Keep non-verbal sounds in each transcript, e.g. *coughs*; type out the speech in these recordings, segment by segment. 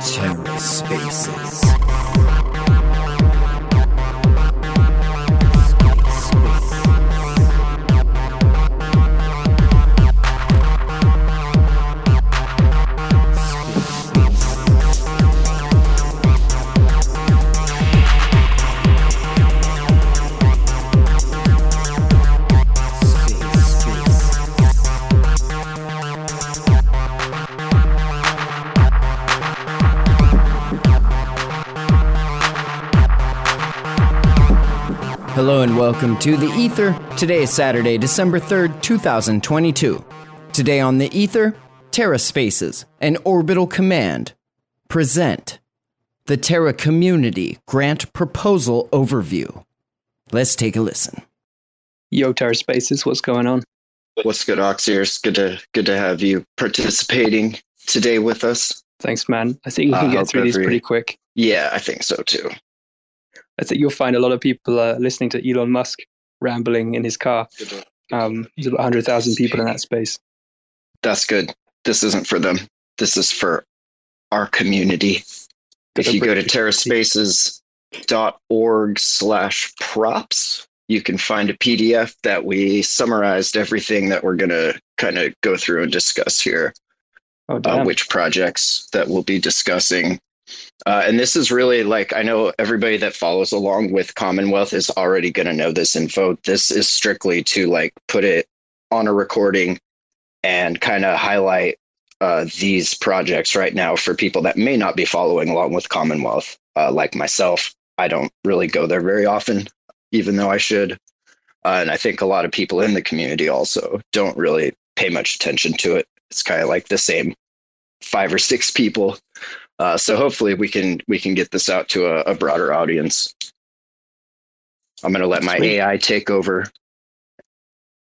TerraSpaces. Hello and welcome to The Ether. Today is Saturday, December 3rd, 2022. Today on The Ether, Terra Spaces and Orbital Command present the Terra Community Grant Proposal Overview. Let's take a listen. Yo, Terra Spaces, what's going on? What's good, 0xEars? Good to good to have you participating today with us. Thanks, man. I think you can Uh, get hope through these pretty quick. Yeah, I think so too. I think you'll find a lot of people are listening to Elon Musk rambling in his car. Um, there's about 100,000 people in that space. That's good. This isn't for them. This is for our community. If you go to terraspaces.org slash props, you can find a PDF that we summarized everything that we're going to kind of go through and discuss here. Oh, uh, which projects that we'll be discussing. Uh, and this is really like I know everybody that follows along with Commonwealth is already going to know this info. This is strictly to like put it on a recording and kind of highlight uh, these projects right now for people that may not be following along with Commonwealth, uh, like myself. I don't really go there very often, even though I should. Uh, and I think a lot of people in the community also don't really pay much attention to it. It's kind of like the same five or six people. Uh, so hopefully we can we can get this out to a, a broader audience. I'm going to let my Sweet. AI take over.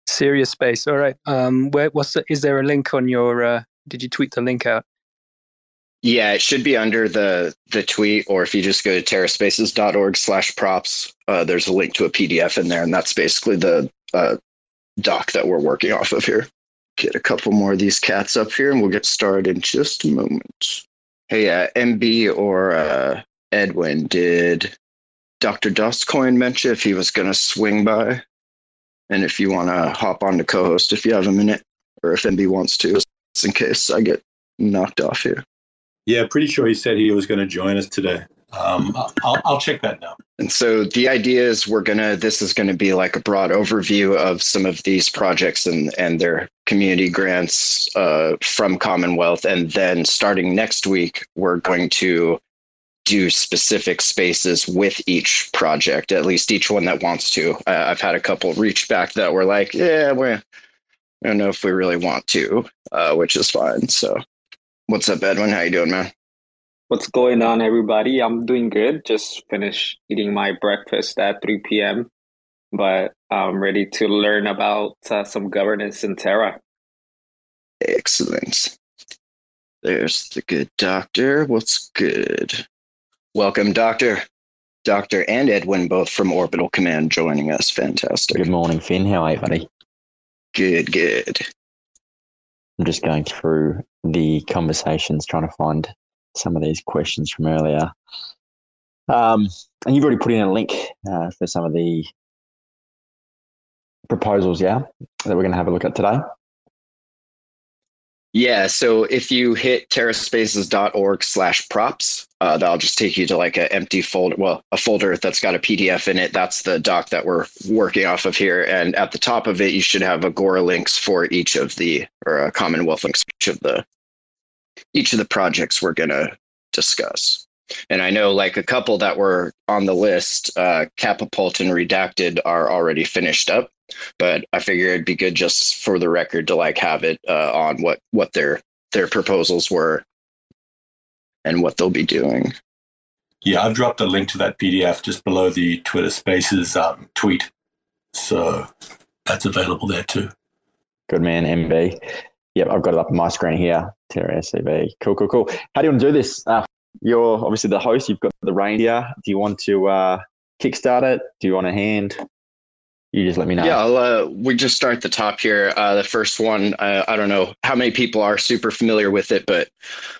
Serious space. All right. Um, where, what's the, is there a link on your, uh, did you tweet the link out? Yeah, it should be under the the tweet, or if you just go to terraspaces.org slash props, uh, there's a link to a PDF in there, and that's basically the uh, doc that we're working off of here. Get a couple more of these cats up here, and we'll get started in just a moment. Hey, uh, MB or uh, Edwin, did Dr. Doscoin mention if he was going to swing by? And if you want to hop on to co host if you have a minute, or if MB wants to, just in case I get knocked off here. Yeah, pretty sure he said he was going to join us today. Um, I'll, I'll check that now. And so the idea is we're gonna this is gonna be like a broad overview of some of these projects and and their community grants uh, from Commonwealth, and then starting next week we're going to do specific spaces with each project, at least each one that wants to. Uh, I've had a couple reach back that were like, yeah, we I don't know if we really want to, uh, which is fine. So, what's up, Edwin? How you doing, man? What's going on, everybody? I'm doing good. Just finished eating my breakfast at 3 p.m., but I'm ready to learn about uh, some governance in Terra. Excellent. There's the good doctor. What's good? Welcome, Doctor. Doctor and Edwin, both from Orbital Command, joining us. Fantastic. Good morning, Finn. How are you, buddy? Good, good. I'm just going through the conversations, trying to find some of these questions from earlier. Um, and you've already put in a link uh, for some of the proposals, yeah, that we're going to have a look at today. Yeah, so if you hit terraspaces.org slash props, uh, that'll just take you to like an empty folder, well, a folder that's got a PDF in it. That's the doc that we're working off of here. And at the top of it, you should have Agora links for each of the, or a Commonwealth links for each of the, each of the projects we're going to discuss. And I know like a couple that were on the list, uh, Capapult and Redacted are already finished up but I figure it'd be good just for the record to like have it uh, on what what their their proposals were and what they'll be doing. Yeah, I've dropped a link to that PDF just below the Twitter Spaces um, tweet, so that's available there too. Good man, MB. Yep, I've got it up on my screen here. Terra SCV. Cool, cool, cool. How do you want to do this? Uh, you're obviously the host. You've got the reindeer. Do you want to uh, kickstart it? Do you want a hand? You just let me know. Yeah, uh, we just start the top here. Uh, the first one, uh, I don't know how many people are super familiar with it, but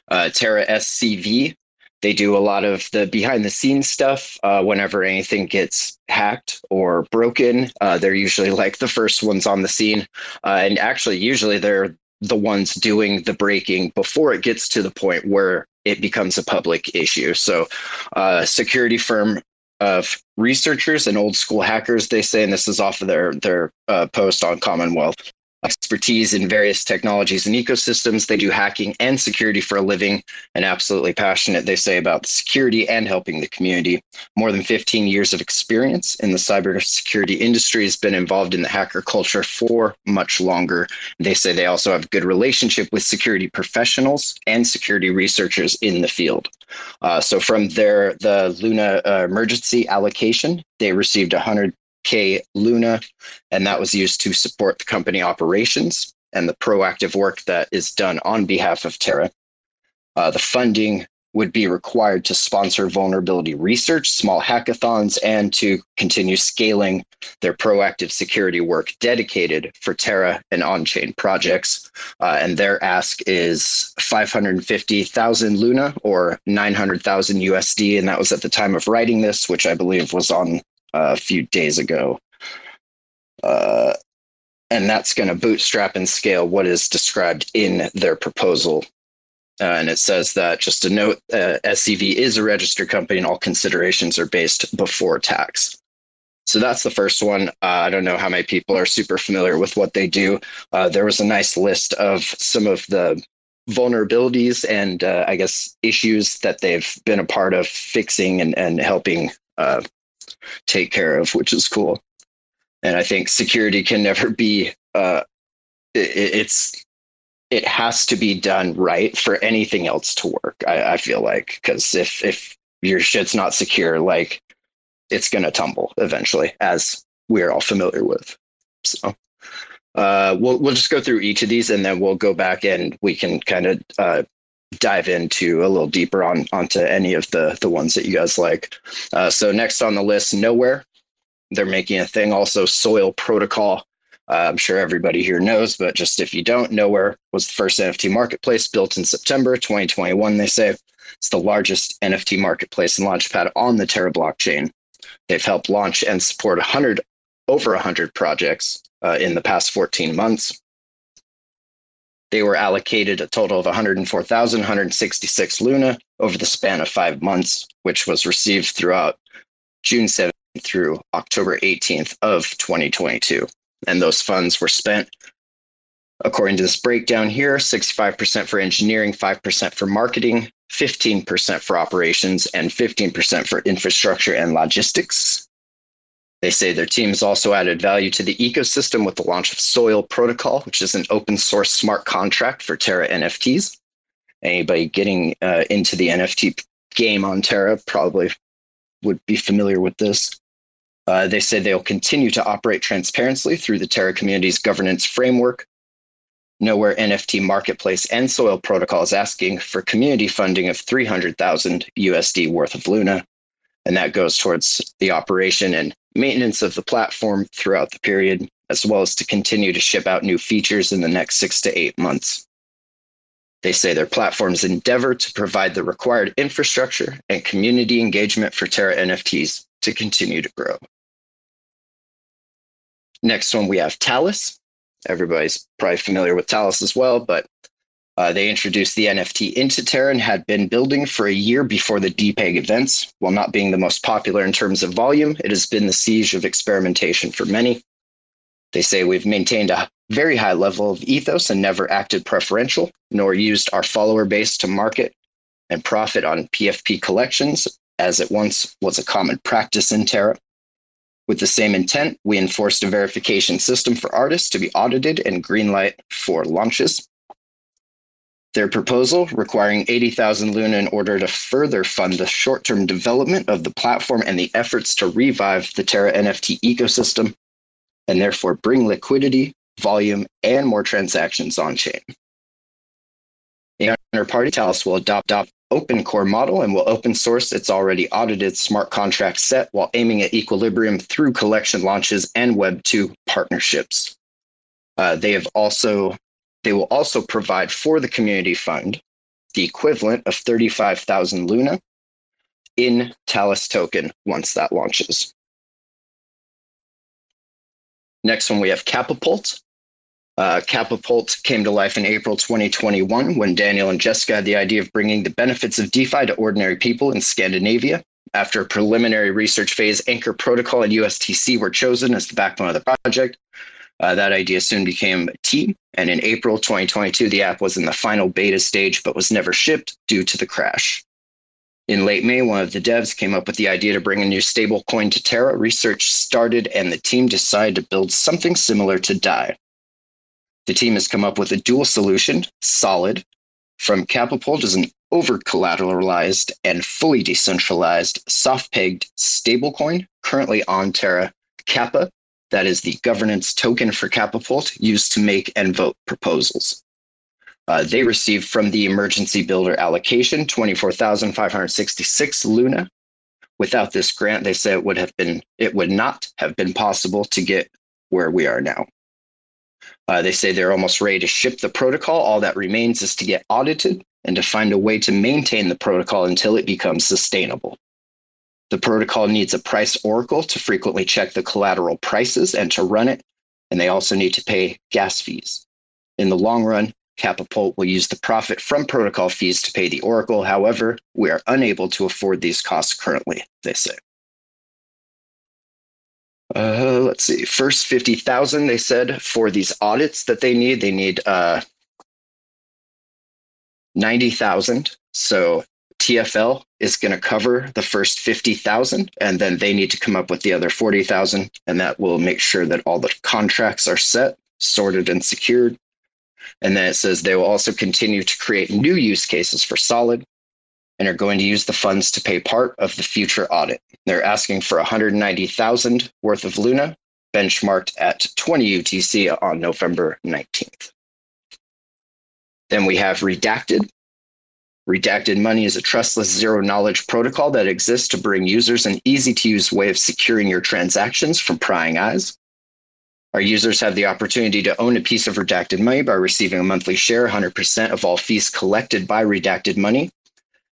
uh, Terra SCV, they do a lot of the behind the scenes stuff. Whenever anything gets hacked or broken, they're usually like the first ones on the scene. And actually, usually they're the ones doing the breaking before it gets to the point where it becomes a public issue. So, uh, security firm of researchers and old school hackers, they say, and this is off of their their uh, post on Commonwealth expertise in various technologies and ecosystems. They do hacking and security for a living and absolutely passionate, they say, about security and helping the community. More than 15 years of experience in the cybersecurity industry has been involved in the hacker culture for much longer. They say they also have good relationship with security professionals and security researchers in the field. Uh, so from their the Luna uh, emergency allocation, they received 100 K Luna, and that was used to support the company operations and the proactive work that is done on behalf of Terra. Uh, the funding would be required to sponsor vulnerability research, small hackathons, and to continue scaling their proactive security work dedicated for Terra and on chain projects. Uh, and their ask is 550,000 Luna or 900,000 USD. And that was at the time of writing this, which I believe was on a few days ago. Uh, and that's going to bootstrap and scale what is described in their proposal. Uh, and it says that just a note uh, SCV is a registered company and all considerations are based before tax. So that's the first one. Uh, I don't know how many people are super familiar with what they do. Uh, there was a nice list of some of the vulnerabilities and uh, I guess issues that they've been a part of fixing and, and helping uh, take care of, which is cool. And I think security can never be uh, it, it's it has to be done right for anything else to work. I, I feel like because if if your shit's not secure, like it's gonna tumble eventually, as we're all familiar with. So uh, we'll we'll just go through each of these, and then we'll go back and we can kind of uh, dive into a little deeper on onto any of the the ones that you guys like. Uh, so next on the list, Knowhere. They're making a thing also Soil Protocol. Uh, I'm sure everybody here knows, but just if you don't, Knowhere was the first NFT marketplace built in September 2021. They say it's the largest NFT marketplace and launchpad on the Terra blockchain. They've helped launch and support 100 over 100 projects uh, in the past 14 months. They were allocated a total of 104,166 Luna over the span of five months, which was received throughout June 7th through October 18th of 2022. And those funds were spent, according to this breakdown here, 65% for engineering, 5% for marketing, 15% for operations, and 15% for infrastructure and logistics. They say their team has also added value to the ecosystem with the launch of Soil Protocol, which is an open source smart contract for Terra NFTs. Anybody getting uh, into the NFT game on Terra probably would be familiar with this. Uh, they say they'll continue to operate transparently through the Terra community's governance framework. Knowhere NFT Marketplace and Soil Protocol is asking for community funding of 300,000 USD worth of Luna, and that goes towards the operation and maintenance of the platform throughout the period, as well as to continue to ship out new features in the next six to eight months. They say their platforms endeavor to provide the required infrastructure and community engagement for Terra NFTs to continue to grow. Next one, we have Talis. Everybody's probably familiar with Talis as well, but uh, they introduced the NFT into Terra and had been building for a year before the DPEG events. While not being the most popular in terms of volume, it has been the siege of experimentation for many. They say we've maintained a very high level of ethos and never acted preferential, nor used our follower base to market and profit on PFP collections, as it once was a common practice in Terra. With the same intent, we enforced a verification system for artists to be audited and greenlight for launches. Their proposal, requiring 80,000 Luna in order to further fund the short term development of the platform and the efforts to revive the Terra NFT ecosystem, and therefore bring liquidity, volume, and more transactions on chain. The counterparty Talis will adopt, adopt open core model and will open source its already audited smart contract set while aiming at equilibrium through collection launches and Web 2 partnerships. Uh, they have also they will also provide for the community fund the equivalent of 35,000 Luna in Talis token once that launches. Next one, we have Capapult. Uh, Capapult came to life in April 2021 when Daniel and Jessica had the idea of bringing the benefits of DeFi to ordinary people in Scandinavia. After a preliminary research phase, Anchor Protocol and USTC were chosen as the backbone of the project. Uh, that idea soon became a team, and in April 2022, the app was in the final beta stage but was never shipped due to the crash. In late May, one of the devs came up with the idea to bring a new stablecoin to Terra. Research started, and the team decided to build something similar to DAI. The team has come up with a dual solution, Solid, from Capapult is an over collateralized and fully decentralized soft pegged stablecoin currently on Terra. Kappa, that is the governance token for Capapult used to make and vote proposals. Uh, they received from the emergency builder allocation 24,566 Luna. Without this grant, they say it would have been it would not have been possible to get where we are now. Uh, they say they're almost ready to ship the protocol. All that remains is to get audited and to find a way to maintain the protocol until it becomes sustainable. The protocol needs a price oracle to frequently check the collateral prices and to run it, and they also need to pay gas fees. In the long run, Capapult will use the profit from protocol fees to pay the oracle. However, we are unable to afford these costs currently, they say. Uh, let's see. First fifty thousand, they said for these audits that they need. They need uh, ninety thousand. So TFL is going to cover the first fifty thousand, and then they need to come up with the other forty thousand, and that will make sure that all the contracts are set, sorted, and secured. And then it says they will also continue to create new use cases for Solid and are going to use the funds to pay part of the future audit. They're asking for 190,000 worth of Luna, benchmarked at 20 UTC on November 19th. Then we have Redacted. Redacted Money is a trustless zero knowledge protocol that exists to bring users an easy to use way of securing your transactions from prying eyes. Our users have the opportunity to own a piece of redacted money by receiving a monthly share, 100% of all fees collected by redacted money,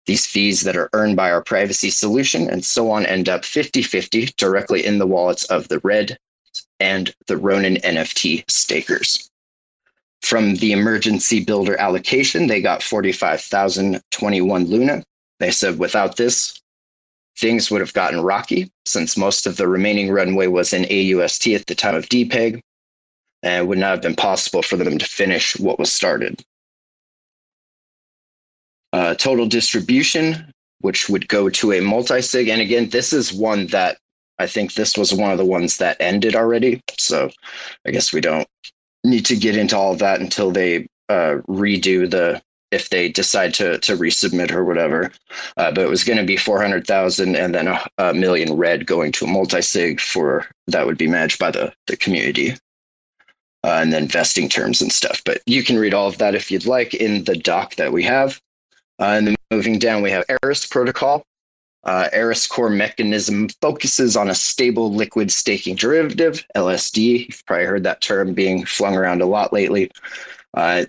these fees that are earned by our privacy solution and so on end up 50 50 directly in the wallets of the Red and the Ronin NFT stakers. From the emergency builder allocation, they got 45,021 Luna. They said without this, things would have gotten rocky since most of the remaining runway was in AUST at the time of DPEG, and it would not have been possible for them to finish what was started uh, total distribution, which would go to a multi-sig. And again, this is one that I think this was one of the ones that ended already. So I guess we don't need to get into all of that until they uh, redo the if they decide to to resubmit or whatever. Uh, but it was going to be four hundred thousand and then a, a, million red going to a multi sig for that would be managed by the the community. Uh, and then vesting terms and stuff. But you can read all of that if you'd like in the doc that we have. Uh, and then moving down, we have Eris protocol. Uh, Eris core mechanism focuses on a stable liquid staking derivative, LSD. You've probably heard that term being flung around a lot lately. Uh,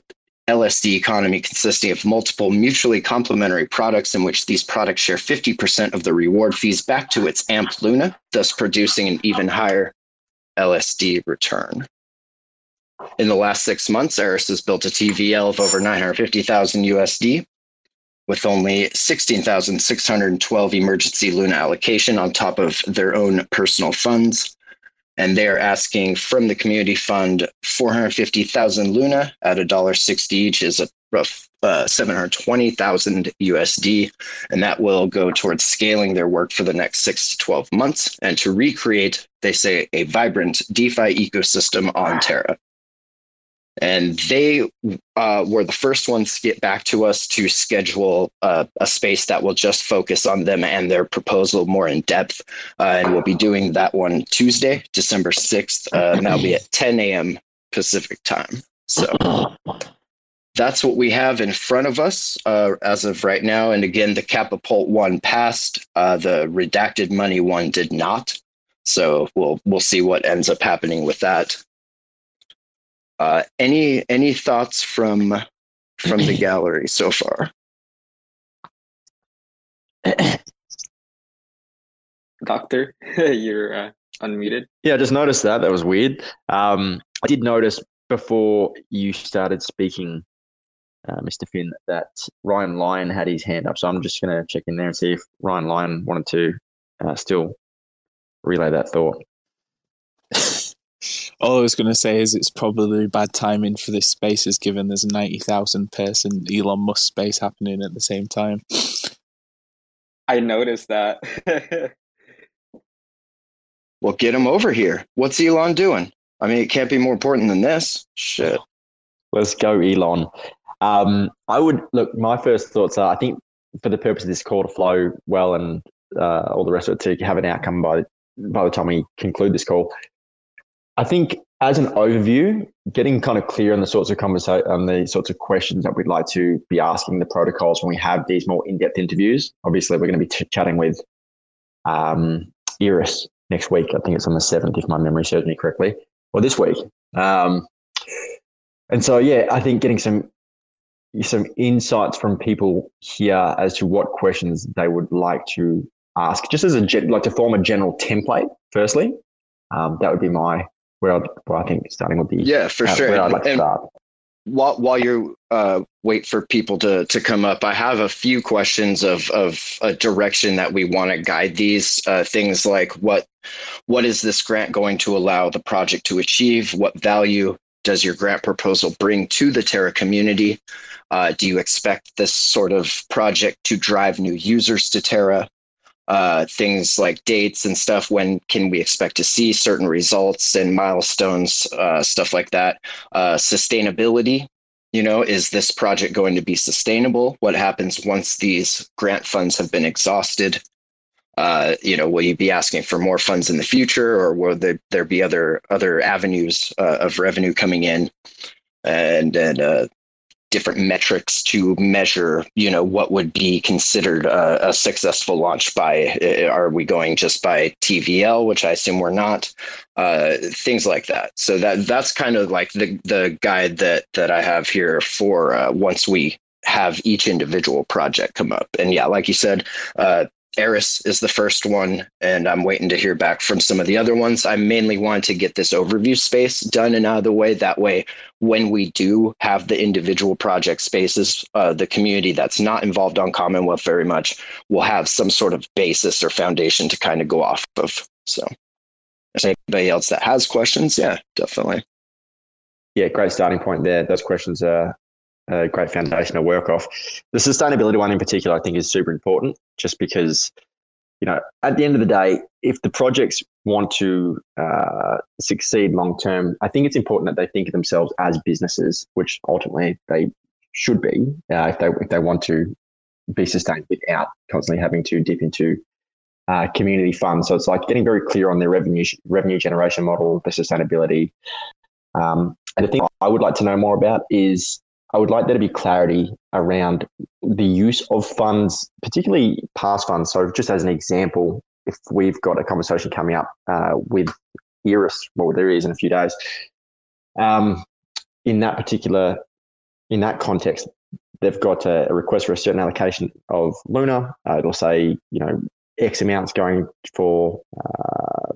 LSD economy consisting of multiple mutually complementary products in which these products share 50% of the reward fees back to its AMP Luna, thus producing an even higher LSD return. In the last six months, Eris has built a TVL of over 950,000 USD, with only 16,612 emergency Luna allocation on top of their own personal funds. And they're asking from the community fund 450,000 Luna at $1.60 each is a rough uh, 720,000 USD. And that will go towards scaling their work for the next six to 12 months and to recreate, they say, a vibrant DeFi ecosystem on Terra and they uh, were the first ones to get back to us to schedule uh, a space that will just focus on them and their proposal more in depth. Uh, and we'll be doing that one Tuesday, December 6th, uh, and that'll be at 10 a.m. Pacific time. So that's what we have in front of us uh, as of right now. And again, the Capapult one passed. Uh, the redacted money one did not. So we'll we'll see what ends up happening with that. Uh, any any thoughts from from the *clears throat* gallery so far? *coughs* Doctor, *laughs* you're uh, unmuted. Yeah, I just noticed that. That was weird. Um, I did notice before you started speaking, uh, Mr. Finn, that Ryan Lion had his hand up. So I'm just going to check in there and see if Ryan Lion wanted to uh, still relay that thought. All I was going to say is it's probably bad timing for this spaces given there's a 90,000 person Elon Musk space happening at the same time. I noticed that. *laughs* well, get him over here. What's Elon doing? I mean, it can't be more important than this. Shit. Let's go, Elon. Um, I would look. My first thoughts are: I think for the purpose of this call to flow well and uh, all the rest of it to have an outcome by by the time we conclude this call, I think as an overview, getting kind of clear on the sorts of conversation, on the sorts of questions that we'd like to be asking the protocols when we have these more in-depth interviews. Obviously, we're going to be t- chatting with um, Eris next week. I think it's on the seventh, if my memory serves me correctly, or this week. Um, and so, yeah, I think getting some some insights from people here as to what questions they would like to ask, just as a like to form a general template. Firstly, um, that would be my where, I'd, where I think starting would be. Yeah, for uh, sure. Where I'd like to And start. while while you uh, wait for people to to come up, I have a few questions of of a direction that we want to guide these uh, things like what what is this grant going to allow the project to achieve? What value does your grant proposal bring to the Terra community? Uh, do you expect this sort of project to drive new users to Terra? Uh, things like dates and stuff. When can we expect to see certain results and milestones, uh, stuff like that? Uh, sustainability. You know, is this project going to be sustainable? What happens once these grant funds have been exhausted? Uh, you know, will you be asking for more funds in the future, or will there, there be other other avenues uh, of revenue coming in? And and uh, different metrics to measure, you know, what would be considered a, a successful launch by. uh, Are we going just by TVL, which I assume we're not? Uh, things like that. So that that's kind of like the the guide that that I have here for uh, once we have each individual project come up. And yeah, like you said, uh, Eris is the first one, and I'm waiting to hear back from some of the other ones. I mainly want to get this overview space done and out of the way. That way, when we do have the individual project spaces, uh, the community that's not involved on Commonwealth very much will have some sort of basis or foundation to kind of go off of. So, anybody else that has questions, yeah, definitely. Yeah, great starting point there. Those questions are a great foundation to work off. The sustainability one in particular, I think, is super important just because, you know, at the end of the day, if the projects want to uh, succeed long term, I think it's important that they think of themselves as businesses, which ultimately they should be uh, if they if they want to be sustained without constantly having to dip into uh, community funds. So it's like getting very clear on their revenue revenue generation model, the sustainability. Um, and the thing I would like to know more about is I would like there to be clarity around the use of funds, particularly past funds. So, just as an example, if we've got a conversation coming up uh, with Eris, well, there is in a few days, um, in that particular, in that context, they've got a, a request for a certain allocation of Luna. Uh, it'll say, you know, X amounts going for, uh,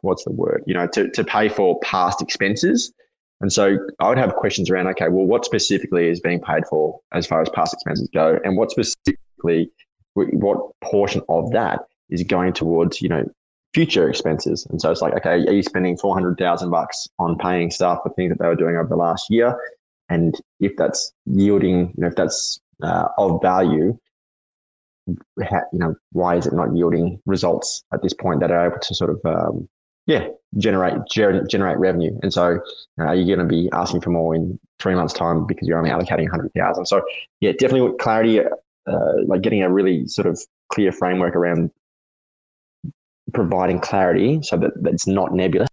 what's the word, you know, to, to pay for past expenses. And so I would have questions around, okay, well, what specifically is being paid for as far as past expenses go? And what specifically, what portion of that is going towards, you know, future expenses? And so it's like, okay, are you spending 400,000 bucks on paying staff for things that they were doing over the last year? And if that's yielding, you know, if that's uh, of value, you know, why is it not yielding results at this point that are able to sort of, um, yeah, generate ger- generate revenue. And so uh, you're going to be asking for more in three months' time because you're only allocating 100,000. So yeah, definitely with clarity, uh, like getting a really sort of clear framework around providing clarity so that, that it's not nebulous.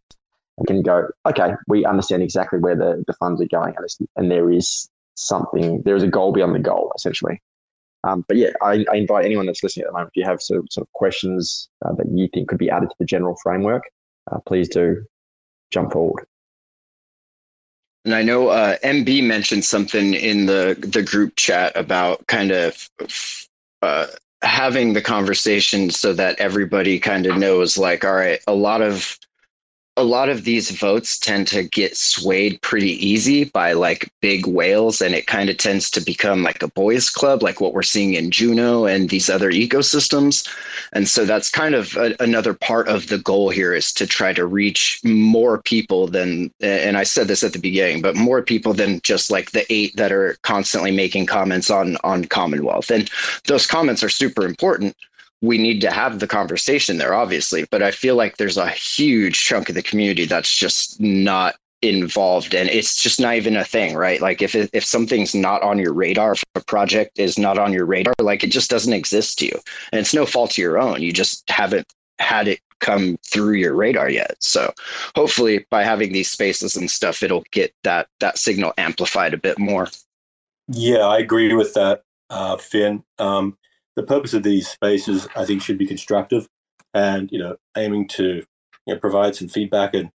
We can go, okay, we understand exactly where the, the funds are going, and, and there is something. There is a goal beyond the goal, essentially. Um, but yeah, I, I, invite anyone that's listening at the moment, if you have sort of, sort of questions uh, that you think could be added to the general framework, uh, please do jump forward. And I know uh, MB mentioned something in the the group chat about kind of uh, having the conversation so that everybody kind of knows, like, all right, a lot of a lot of these votes tend to get swayed pretty easy by like big whales and it kind of tends to become like a boys club like what we're seeing in juno and these other ecosystems. And so that's kind of a, another part of the goal here is to try to reach more people than and i said this at the beginning but more people than just like the eight that are constantly making comments on on commonwealth. And those comments are super important we need to have the conversation there, obviously. But I feel like there's a huge chunk of the community that's just not involved and it's just not even a thing right? Like if if something's not on your radar if a project is not on your radar like it just doesn't exist to you and it's no fault of your own you just haven't had it come through your radar yet. So hopefully by having these spaces and stuff it'll get that that signal amplified a bit more. Yeah i agree with that uh, finn. Um, the purpose of these spaces, I think, should be constructive, and you know, aiming to you know, provide some feedback and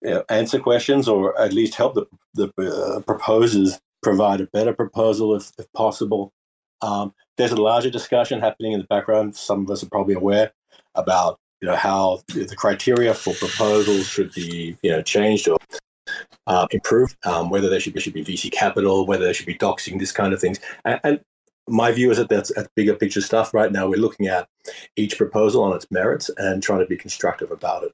you know, answer questions, or at least help the the uh, proposers provide a better proposal if, if possible. Um, there's a larger discussion happening in the background. Some of us are probably aware about you know how the criteria for proposals should be you know changed or uh, improved. Um, whether there should be, should be VC capital, whether there should be doxing, this kind of things, and, and my view is that that's, that's bigger picture stuff. Right now, we're looking at each proposal on its merits and trying to be constructive about it.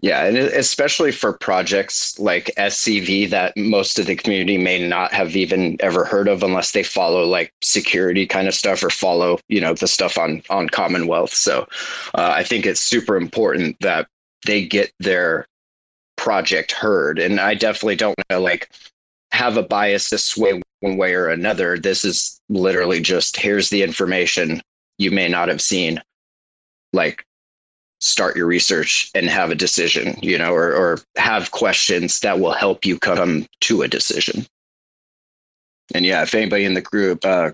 Yeah, and especially for projects like SCV that most of the community may not have even ever heard of unless they follow like security kind of stuff or follow, you know, the stuff on on Commonwealth. So uh, I think it's super important that they get their project heard. And I definitely don't know like have a bias this way one way or another. This is literally just here's the information you may not have seen. Like start your research and have a decision, you know, or, or have questions that will help you come to a decision. And yeah, if anybody in the group uh,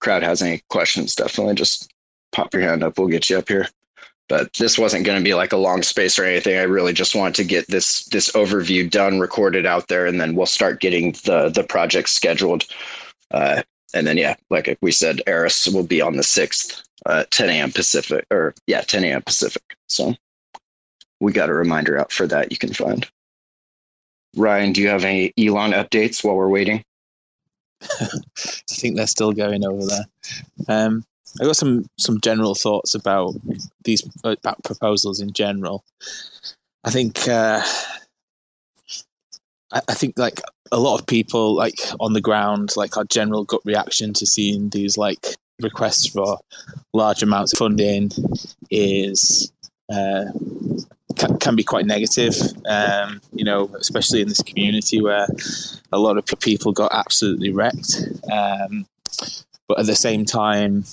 crowd has any questions, definitely just pop your hand up. We'll get you up here but this wasn't going to be like a long space or anything. I really just wanted to get this this overview done, recorded out there, and then we'll start getting the the project scheduled. Uh, and then yeah, like we said, Eris will be on the sixth, uh, 10 a.m. Pacific, or yeah, 10 a.m. Pacific. So we got a reminder out for that. You can find. Ryan, do you have any Elon updates while we're waiting? *laughs* I think they're still going over there. Um, I got some some general thoughts about these about proposals in general. I think uh, I, I think like a lot of people like on the ground, like our general gut reaction to seeing these like requests for large amounts of funding is uh, can, can, be quite negative. Um, you know, especially in this community where a lot of people got absolutely wrecked. Um, but at the same time,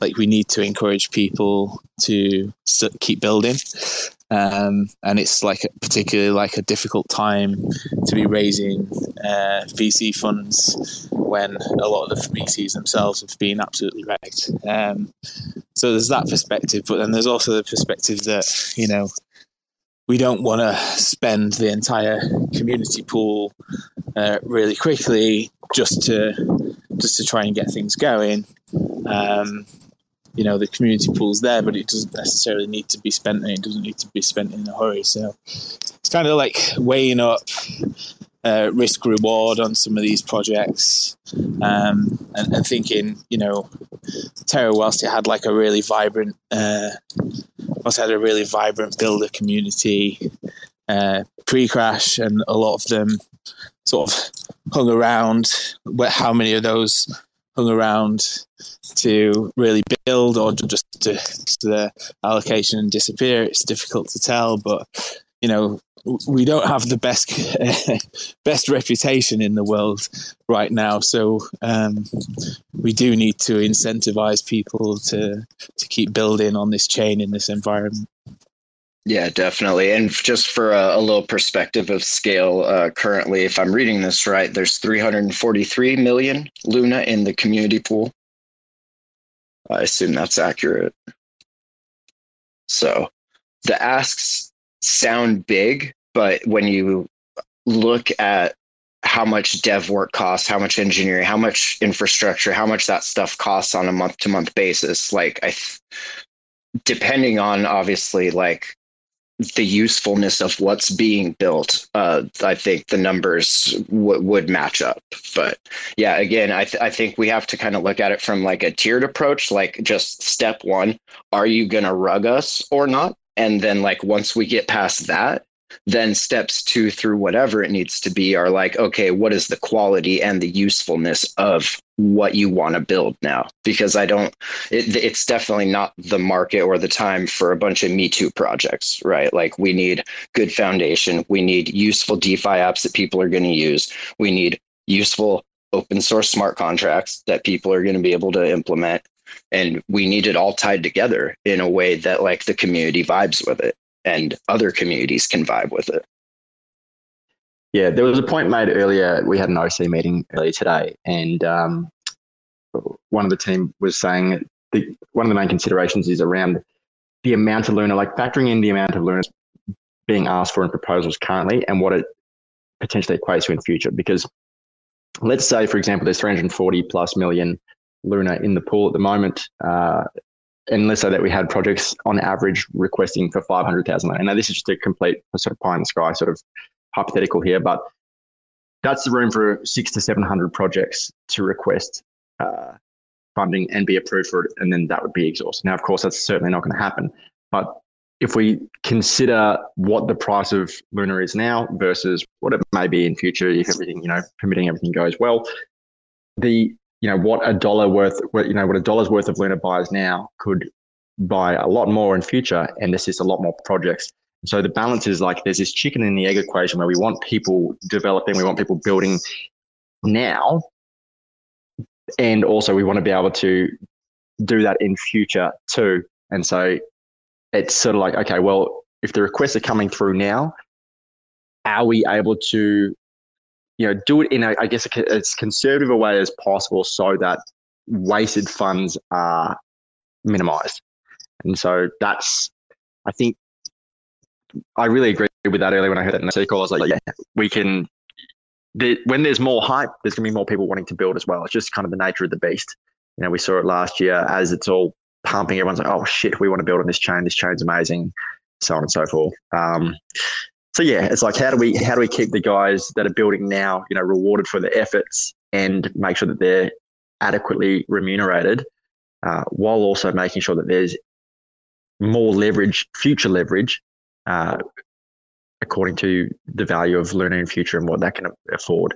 like we need to encourage people to keep building um, and it's like particularly like a difficult time to be raising uh, VC funds when a lot of the VCs themselves have been absolutely wrecked. Um, so there's that perspective, but then there's also the perspective that you know we don't want to spend the entire community pool uh, really quickly just to just to try and get things going. Um, you know, the community pool's there, but it doesn't necessarily need to be spent. It doesn't need to be spent in a hurry. So it's kind of like weighing up uh, risk reward on some of these projects um, and, and, thinking, you know, Terra, whilst it had like a really vibrant, uh, whilst had a really vibrant builder community uh, pre-crash, and a lot of them sort of hung around. How many of those hung around to really build or just to, to the allocation and disappear? It's difficult to tell, but you know we don't have the best *laughs* best reputation in the world right now so um, we do need to incentivize people to to keep building on this chain in this environment Yeah, definitely. And just for a, a little perspective of scale, uh, currently, if I'm reading this right, there's 343 million Luna in the community pool. I assume that's accurate. So the asks sound big, but when you look at how much dev work costs, how much engineering, how much infrastructure, how much that stuff costs on a month to month basis, like I, th- depending on obviously like the usefulness of what's being built, uh, I think the numbers w- would match up. But yeah, again, I, th- I think we have to kind of look at it from like a tiered approach, like just step one, are you going to rug us or not? And then like once we get past that, then steps two through whatever it needs to be are like okay what is the quality and the usefulness of what you want to build now? Because i don't it, it's definitely not the market or the time for a bunch of me too projects right? Like we need good foundation. We need useful defi apps that people are going to use. We need useful open source smart contracts that people are going to be able to implement. And we need it all tied together in a way that like the community vibes with it and other communities can vibe with it. Yeah, there was a point made earlier. We had an OC meeting earlier today, and um, one of the team was saying the, one of the main considerations is around the amount of Luna, like factoring in the amount of Luna being asked for in proposals currently and what it potentially equates to in future. Because let's say, for example, there's 340 plus million Luna in the pool at the moment. Uh, and let's say that we had projects on average requesting for 500,000. And now this is just a complete sort of pie in the sky sort of hypothetical here, but that's the room for six to 700 projects to request uh, funding and be approved for it. And then that would be exhausted. Now, of course, that's certainly not going to happen. But if we consider what the price of Luna is now versus what it may be in future, if everything, you know, permitting everything goes well, the you know what a dollar worth what you know what a dollar's worth of Luna buys now could buy a lot more in future and is a lot more projects. So the balance is like there's this chicken and the egg equation where we want people developing we want people building now and also we want to be able to do that in future too. And so it's sort of like okay well if the requests are coming through now are we able to you know, do it in a, I guess, as conservative a way as possible so that wasted funds are minimized. And so that's, I think, I really agree with that earlier when I heard that in the. I was like, yeah, we can, the, when there's more hype, there's going to be more people wanting to build as well. It's just kind of the nature of the beast. You know, we saw it last year as it's all pumping. Everyone's like, oh shit, we want to build on this chain. This chain's amazing, so on and so forth. Um, so yeah, it's like how do we how do we keep the guys that are building now, you know, rewarded for their efforts and make sure that they're adequately remunerated, uh, while also making sure that there's more leverage, future leverage, uh, according to the value of learning in future and what that can afford.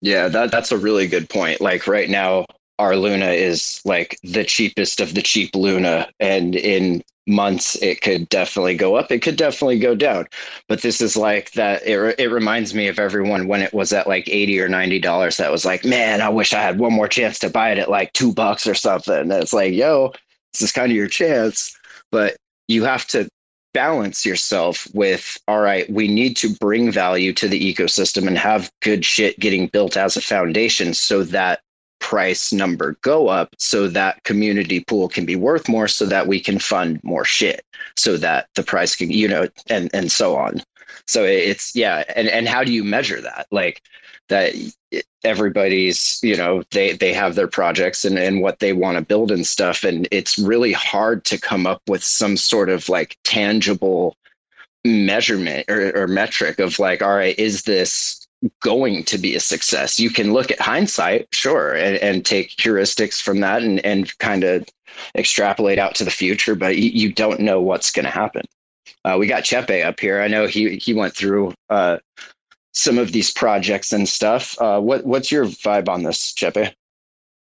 Yeah, that that's a really good point. Like right now, our Luna is like the cheapest of the cheap Luna, and in months it could definitely go up. It could definitely go down. But this is like that. It it reminds me of everyone when it was at like eighty or ninety dollars. That was like, man, I wish I had one more chance to buy it at like two bucks or something. And it's like, yo, this is kind of your chance, but you have to balance yourself with all right we need to bring value to the ecosystem and have good shit getting built as a foundation so that price number go up so that community pool can be worth more so that we can fund more shit so that the price can you know and and so on. So it's yeah and and how do you measure that? Like that everybody's you know they they have their projects and and what they want to build and stuff and it's really hard to come up with some sort of like tangible measurement or, or metric of like all right is this going to be a success. You can look at hindsight, sure, and, and take heuristics from that and, and kind of extrapolate out to the future, but you, you don't know what's going to happen. Uh, we got Cephii up here. I know he he went through uh, some of these projects and stuff. Uh, what what's your vibe on this, Cephii?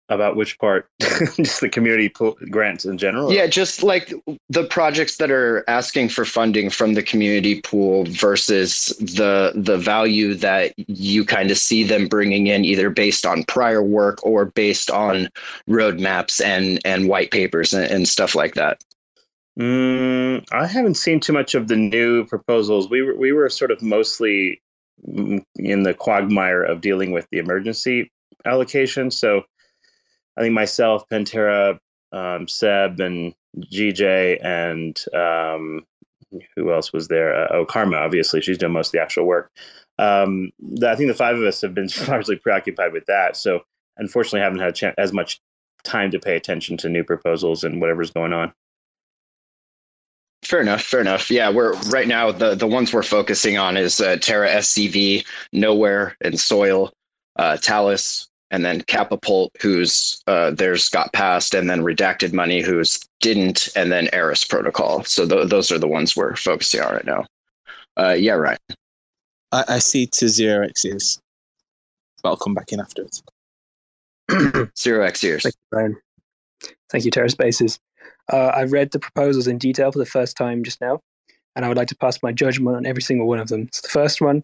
About which part *laughs* just the community grants in general yeah just like the projects that are asking for funding from the community pool versus the the value that you kind of see them bringing in either based on prior work or based on roadmaps and and white papers and, and stuff like that Mm, I haven't seen too much of the new proposals. We were we were sort of mostly mm, in the quagmire of dealing with the emergency allocation. So I think myself, Pantera, um, Seb, and GJ, and um, who else was there? Uh, oh, Karma, obviously, she's done most of the actual work. Um, I think the five of us have been *laughs* largely preoccupied with that. So unfortunately, haven't had as much time to pay attention to new proposals and whatever's going on. Fair enough. Fair enough. Yeah, we're right now the the ones we're focusing on is uh, Terra SCV, Knowhere, and Soil, uh, Talis, and then Capapult, who's uh, theirs got passed, and then Redacted Money, who's didn't, and then Eris Protocol. So th- those are the ones we're focusing on right now. Uh, yeah, right. I, I see to zero X's, but I'll come back in afterwards. *clears throat* 0xEars. Thank you, Brian. Thank you, Terra Spaces. Uh, I read the proposals in detail for the first time just now, and I would like to pass my judgment on every single one of them. So the first one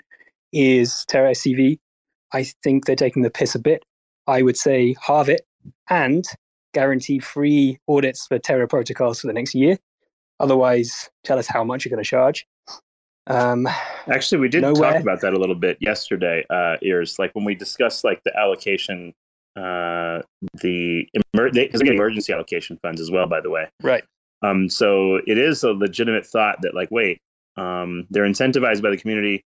is Terra SCV. I think they're taking the piss a bit. I would say halve it and guarantee free audits for Terra protocols for the next year. Otherwise, tell us how much you're going to charge. Um, Actually, we did Nowhere. talk about that a little bit yesterday. Uh, ears like when we discussed like the allocation, uh, the emer- they, they get emergency allocation funds as well. By the way, right. Um, so it is a legitimate thought that like, wait, um, they're incentivized by the community,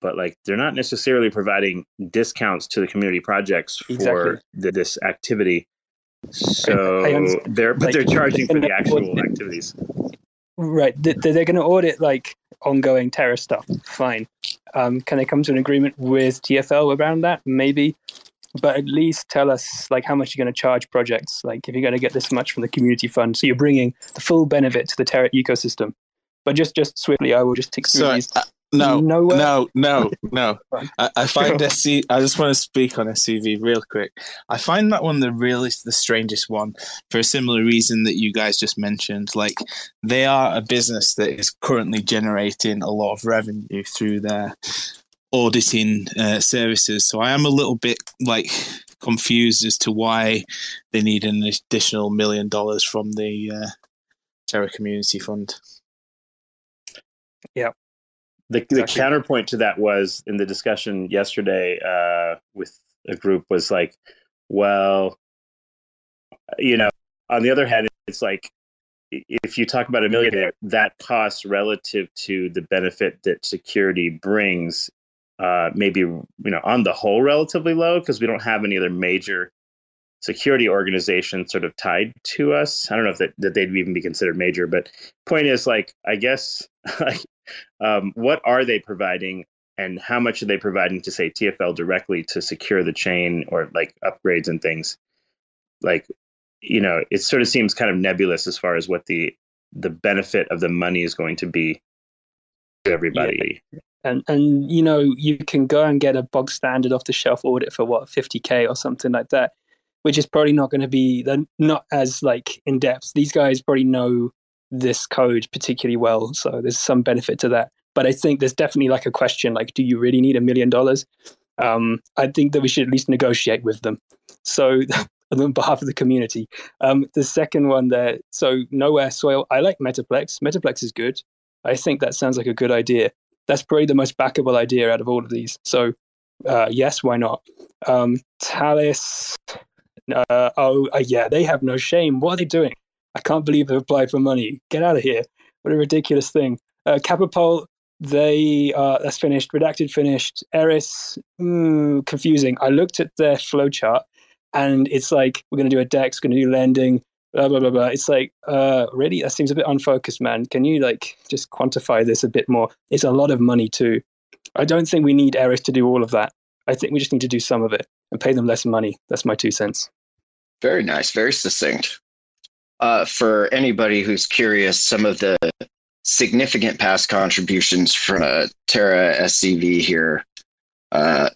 but like they're not necessarily providing discounts to the community projects for Exactly. the, this activity. So they're but Like, they're charging for the and- actual activities. Right. They- They're going to audit like ongoing Terra stuff. Fine. Um, can they come to an agreement with TFL around that? Maybe. But at least tell us like how much you're going to charge projects. Like if you're going to get this much from the community fund, so you're bringing the full benefit to the Terra ecosystem. But just just swiftly, I will just tick through So, these. No, Nowhere. no, no, no. *laughs* I, I find SC. I just want to speak on SCV real quick. I find that one the really the strangest one for a similar reason that you guys just mentioned. Like they are a business that is currently generating a lot of revenue through their auditing uh, services. So I am a little bit like confused as to why they need an additional million dollars from the uh, Terra Community Fund. The, the Exactly. counterpoint to that was in the discussion yesterday uh, with a group was like, well, you know, on the other hand, it's like if you talk about a millionaire, that cost relative to the benefit that security brings, uh, maybe you know, on the whole, relatively low because we don't have any other major security organization sort of tied to us. I don't know if that, that they'd even be considered major, but point is like, I guess, *laughs* like, um, what are they providing and how much are they providing to say TFL directly to secure the chain or like upgrades and things? Like, you know, it sort of seems kind of nebulous as far as what the the benefit of the money is going to be to everybody. and and you know you can go and get a bog standard off the shelf audit for what 50k or something like that which is probably not going to be they're not as like in depth these guys probably know this code particularly well so there's some benefit to that but i think there's definitely like a question like do you really need a million dollars um i think that we should at least negotiate with them so *laughs* on behalf of the community um the second one there so Knowhere soil i like metaplex metaplex is good i think that sounds like a good idea that's probably the most backable idea out of all of these. So, uh, yes, why not? Um, Talis, uh, oh, uh, yeah, they have no shame. What are they doing? I can't believe they've applied for money. Get out of here. What a ridiculous thing. Uh, they, uh, that's finished. Redacted finished. Eris, mm, confusing. I looked at their flowchart and it's like, we're going to do a DEX, going to do lending, blah blah blah blah. It's like, uh, really, that seems a bit unfocused, man. Can you like just quantify this a bit more? It's a lot of money too. I don't think we need Eris to do all of that. I think we just need to do some of it and pay them less money. That's my two cents. Very nice, very succinct. Uh, for anybody who's curious, some of the significant past contributions from uh, Terra SCV here. Uh,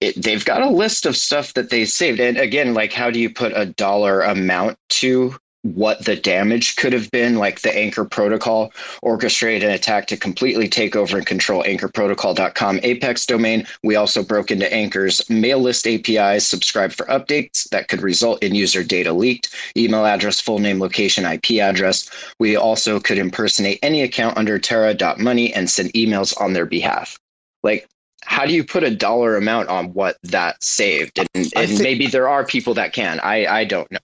it, they've got a list of stuff that they saved, and again, like how do you put a dollar amount to what the damage could have been, like the Anchor Protocol orchestrated an attack to completely take over and control anchorprotocol.com Apex domain. We also broke into Anchor's mail list APIs, subscribed for updates that could result in user data leaked, email address, full name, location, IP address. We also could impersonate any account under Terra.money and send emails on their behalf. Like, how do you put a dollar amount on what that saved? And, and think- maybe there are people that can. I, I don't know.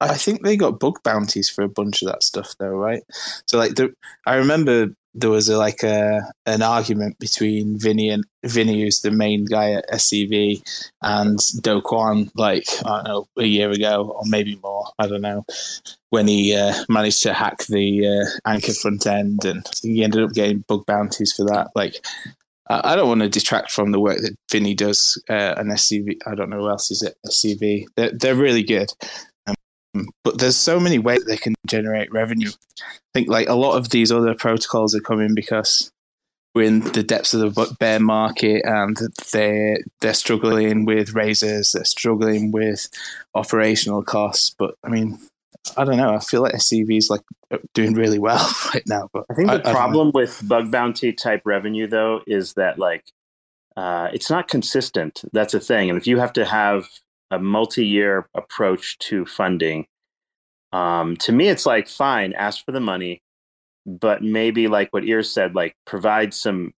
I think they got bug bounties for a bunch of that stuff, though, right? So, like, the, I remember there was a, like a an argument between Vinny and Vinny, who's the main guy at SCV, and Do Kwon, like I don't know, a year ago or maybe more. I don't know when he uh, managed to hack the uh, anchor front end, and he ended up getting bug bounties for that. Like, I I don't want to detract from the work that Vinny does uh, and SCV. I don't know who else is at SCV. They're, they're really good but there's so many ways they can generate revenue. I think like a lot of these other protocols are coming because we're in the depths of the bear market and they're they're struggling with raises, they're struggling with operational costs. But I mean, I don't know. I feel like SCV is like doing really well *laughs* right now. But I think the know. problem with bug bounty type revenue, though, is that like uh, it's not consistent. That's a thing, and if you have to have a multi-year approach to funding, um, to me, it's like fine, ask for the money, but maybe like what Ears said, like provide some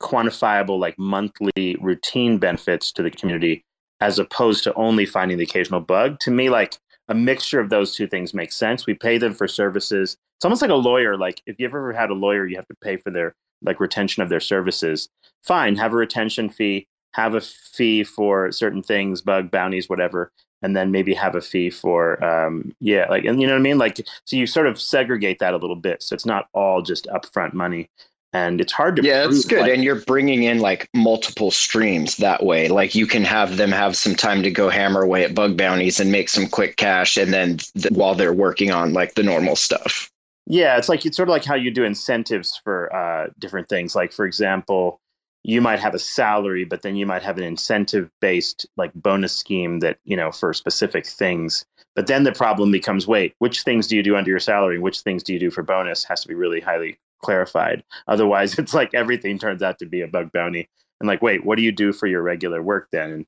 quantifiable, like monthly routine benefits to the community, as opposed to only finding the occasional bug. To me, like a mixture of those two things makes sense. We pay them for services. It's almost like a lawyer. Like if you've ever had a lawyer, you have to pay for their like retention of their services. Fine, have a retention fee, have a fee for certain things, bug bounties, whatever, and then maybe have a fee for um, yeah, like and you know what I mean. Like so, you sort of segregate that a little bit, so it's not all just upfront money. And it's hard to Yeah, it's prove, good. like- and you're bringing in like multiple streams that way. Like you can have them have some time to go hammer away at bug bounties and make some quick cash. And then th- while they're working on like the normal stuff. Yeah, it's like it's sort of like how you do incentives for uh, different things. Like for example, you might have a salary, but then you might have an incentive based like bonus scheme that you know for specific things. But then the problem becomes: wait, which things do you do under your salary? Which things do you do for bonus? Has to be really highly clarified. Otherwise, *laughs* it's like everything turns out to be a bug bounty. And like, wait, what do you do for your regular work then? And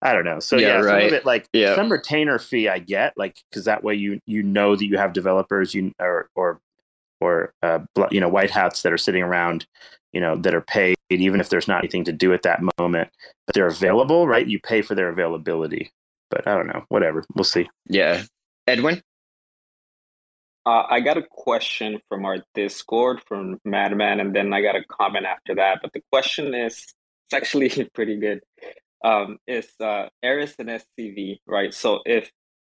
I don't know. So Yeah, yeah, some right. of it like Yeah. some retainer fee I get, like because that way you you know that you have developers you or or or uh, you know white hats that are sitting around, you know that are paid even if there's not anything to do at that moment, but they're available, right? You pay for their availability. But I don't know, whatever. We'll see. Yeah. Edwin? Uh, I got a question from our Discord from Madman, and then I got a comment after that. But the question is, it's actually *laughs* pretty good. Um, is uh, Eris and SCV right? So if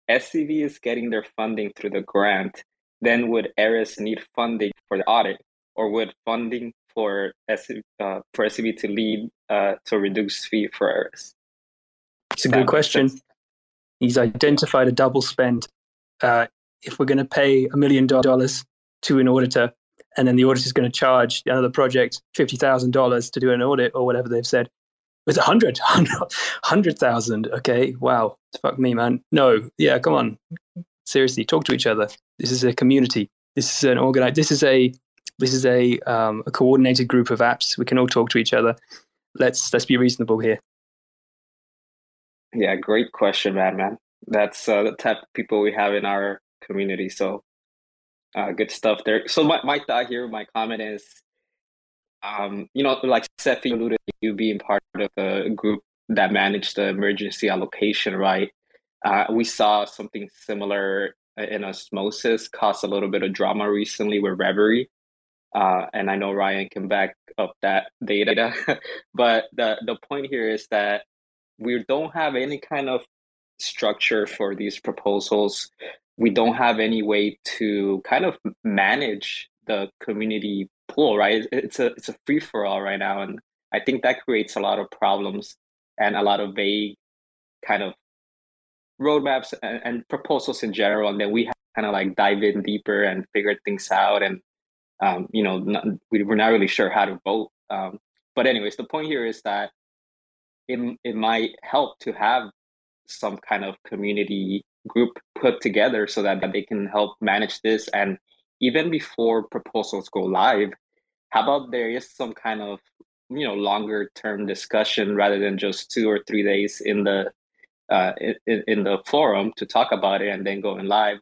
SCV is getting their funding through the grant, then would Eris need funding for the audit, or would funding for SCV, uh, for SCV to lead uh, to a reduced fee for Eris? It's a good question. sense. He's identified a double spend. Uh, if we're going to pay a million dollars to an auditor, and then the auditor is going to charge another project fifty thousand dollars to do an audit or whatever they've said, it's a hundred, *laughs* hundred thousand. Okay, wow, fuck me, man. No, yeah, come on, seriously, talk to each other. This is a community. This is an organized. This is a this is a um, a coordinated group of apps. We can all talk to each other. Let's let's be reasonable here. Yeah, great question, Madman. That's uh, the type of people we have in our community. So, uh, good stuff there. So, my, my thought here, my comment is, um, you know, like Seth alluded to you being part of the group that managed the emergency allocation, right? Uh, we saw something similar in Osmosis cause a little bit of drama recently with Reverie. Uh, and I know Ryan can back up that data. *laughs* but the, the point here is that we don't have any kind of structure for these proposals. We don't have any way to kind of manage the community pool, right? It's a it's a free for all right now, and I think that creates a lot of problems and a lot of vague kind of roadmaps and, and proposals in general. And then we kind of like dive in deeper and figure things out, and um, you know, not, we, we're not really sure how to vote. Um, but anyways, the point here is that it, it might help to have some kind of community group put together so that, that they can help manage this and even before proposals go live how about there is some kind of you know longer term discussion rather than just two or three days in the uh, in, in the forum to talk about it and then going live